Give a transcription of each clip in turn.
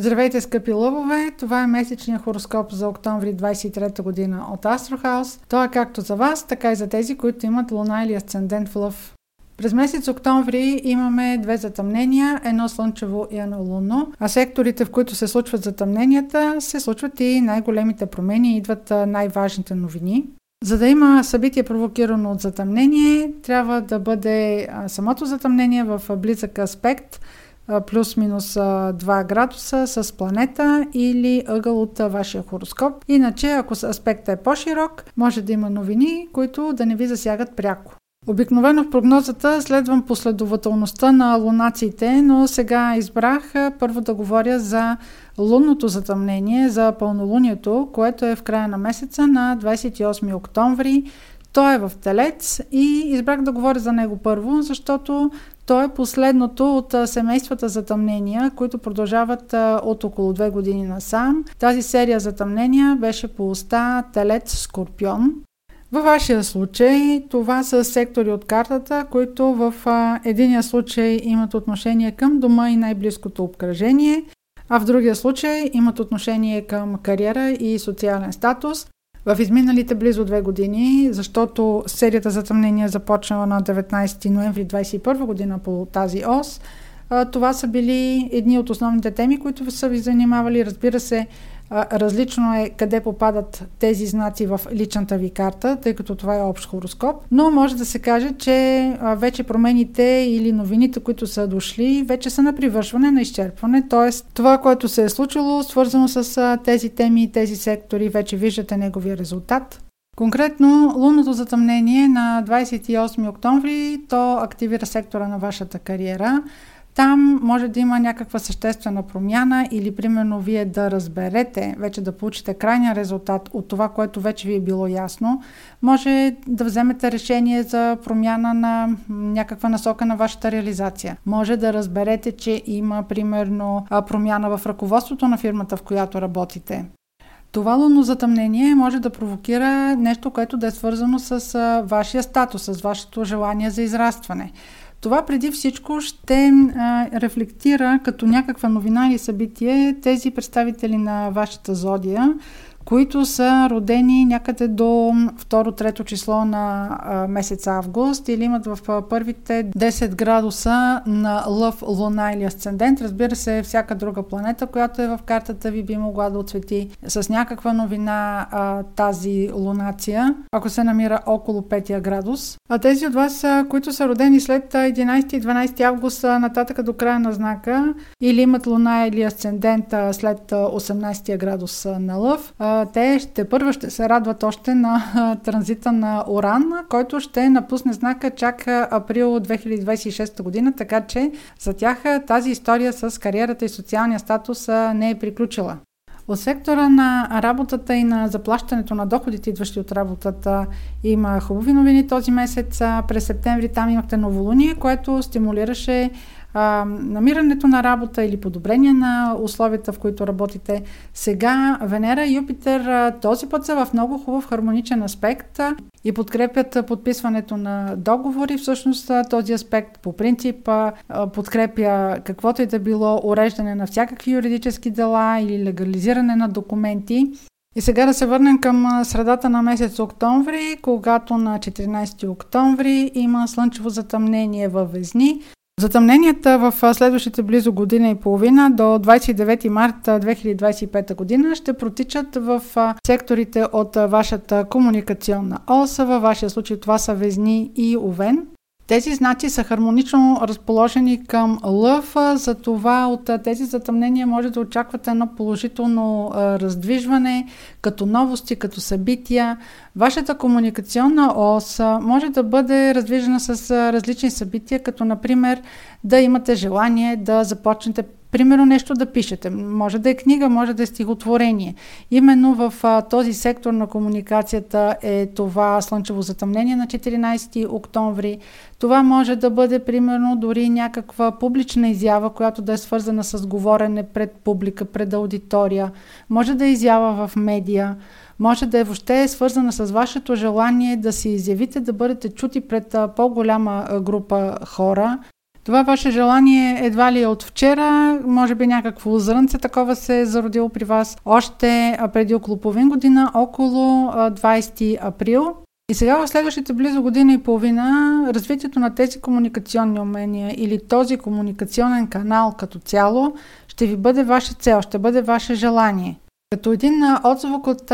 Здравейте, скъпи лъвове! Това е месечният хороскоп за октомври 23 година от Астрохаус. Той е както за вас, така и за тези, които имат луна или асцендент в лъв. През месец октомври имаме две затъмнения, едно слънчево и едно лунно, а секторите, в които се случват затъмненията, се случват и най-големите промени, идват най-важните новини. За да има събитие провокирано от затъмнение, трябва да бъде самото затъмнение в близък аспект – плюс-минус 2 градуса с планета или ъгъл от вашия хороскоп. Иначе, ако аспектът е по-широк, може да има новини, които да не ви засягат пряко. Обикновено в прогнозата следвам последователността на лунациите, но сега избрах първо да говоря за лунното затъмнение, за пълнолунието, което е в края на месеца на 28 октомври. Той е в Телец и избрах да говоря за него първо, защото то е последното от семействата затъмнения, които продължават от около две години насам. Тази серия затъмнения беше по уста Телец Скорпион. Във вашия случай това са сектори от картата, които в единия случай имат отношение към дома и най-близкото обкръжение, а в другия случай имат отношение към кариера и социален статус в изминалите близо две години, защото серията за тъмнение започнала на 19 ноември 2021 година по тази ос. Това са били едни от основните теми, които са ви занимавали. Разбира се, Различно е къде попадат тези знаци в личната ви карта, тъй като това е общ хороскоп, но може да се каже, че вече промените или новините, които са дошли, вече са на привършване, на изчерпване, т.е. това, което се е случило, свързано с тези теми и тези сектори, вече виждате неговия резултат. Конкретно, лунното затъмнение на 28 октомври, то активира сектора на вашата кариера. Там може да има някаква съществена промяна или примерно вие да разберете, вече да получите крайния резултат от това, което вече ви е било ясно. Може да вземете решение за промяна на някаква насока на вашата реализация. Може да разберете, че има примерно промяна в ръководството на фирмата, в която работите. Това лунно затъмнение може да провокира нещо, което да е свързано с вашия статус, с вашето желание за израстване. Това преди всичко ще рефлектира като някаква новина или събитие тези представители на вашата зодия, които са родени някъде до 2-3 число на месец август или имат в първите 10 градуса на лъв, луна или асцендент. Разбира се, всяка друга планета, която е в картата ви би могла да отсвети с някаква новина а, тази лунация, ако се намира около 5 градус. А тези от вас, които са родени след 11 и 12 август нататък до края на знака или имат луна или асцендент след 18 градус на лъв, а, те ще първо ще се радват още на транзита на Оран, който ще напусне знака чак април 2026 година, така че за тях тази история с кариерата и социалния статус не е приключила. От сектора на работата и на заплащането на доходите, идващи от работата, има хубави новини този месец. През септември там имахте новолуние, което стимулираше а, намирането на работа или подобрение на условията, в които работите. Сега Венера и Юпитер а, този път са в много хубав хармоничен аспект а, и подкрепят подписването на договори. Всъщност този аспект по принцип а, подкрепя каквото и да било уреждане на всякакви юридически дела или легализиране на документи. И сега да се върнем към средата на месец октомври, когато на 14 октомври има слънчево затъмнение във Везни. Затъмненията в следващите близо година и половина до 29 марта 2025 година ще протичат в секторите от вашата комуникационна оса. Във вашия случай това са Везни и Овен. Тези знаци са хармонично разположени към лъв, за това от тези затъмнения може да очаквате едно положително раздвижване, като новости, като събития. Вашата комуникационна ос може да бъде раздвижена с различни събития, като например да имате желание да започнете примерно нещо да пишете. Може да е книга, може да е стихотворение. Именно в а, този сектор на комуникацията е това слънчево затъмнение на 14 октомври. Това може да бъде примерно дори някаква публична изява, която да е свързана с говорене пред публика, пред аудитория. Може да е изява в медия. Може да е въобще свързана с вашето желание да се изявите, да бъдете чути пред по-голяма група хора Това ваше желание едва ли е от вчера, може би някакво зрънце такова се е зародило при вас още преди около половин година, около 20 април. И сега в следващите близо година и половина развитието на тези комуникационни умения или този комуникационен канал като цяло ще ви бъде ваша цел, ще бъде ваше желание. Като един отзвук от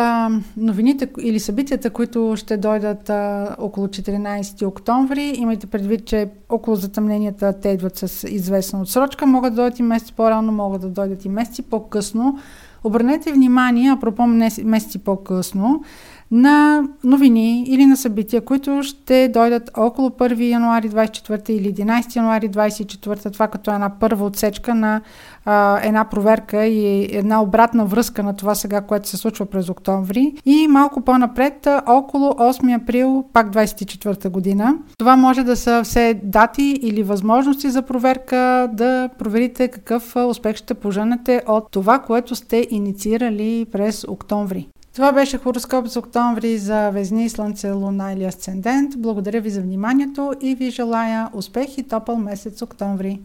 новините или събитията, които ще дойдат около 14 октомври, имайте предвид, че около затъмненията те идват с известна отсрочка, могат да дойдат и месеци по-рано, могат да дойдат и месеци по-късно. Обърнете внимание, апропо месеци по-късно, на новини или на събития, които ще дойдат около 1 януари 24 или 11 януари 24, това като една първа отсечка на а, една проверка и една обратна връзка на това сега, което се случва през октомври. И малко по-напред, около 8 април, пак 24 година. Това може да са все дати или възможности за проверка, да проверите какъв успех ще поженете от това, което сте инициирали през октомври. Това беше хороскоп за октомври за Везни, Слънце, Луна или Асцендент. Благодаря ви за вниманието и ви желая успех и топъл месец октомври.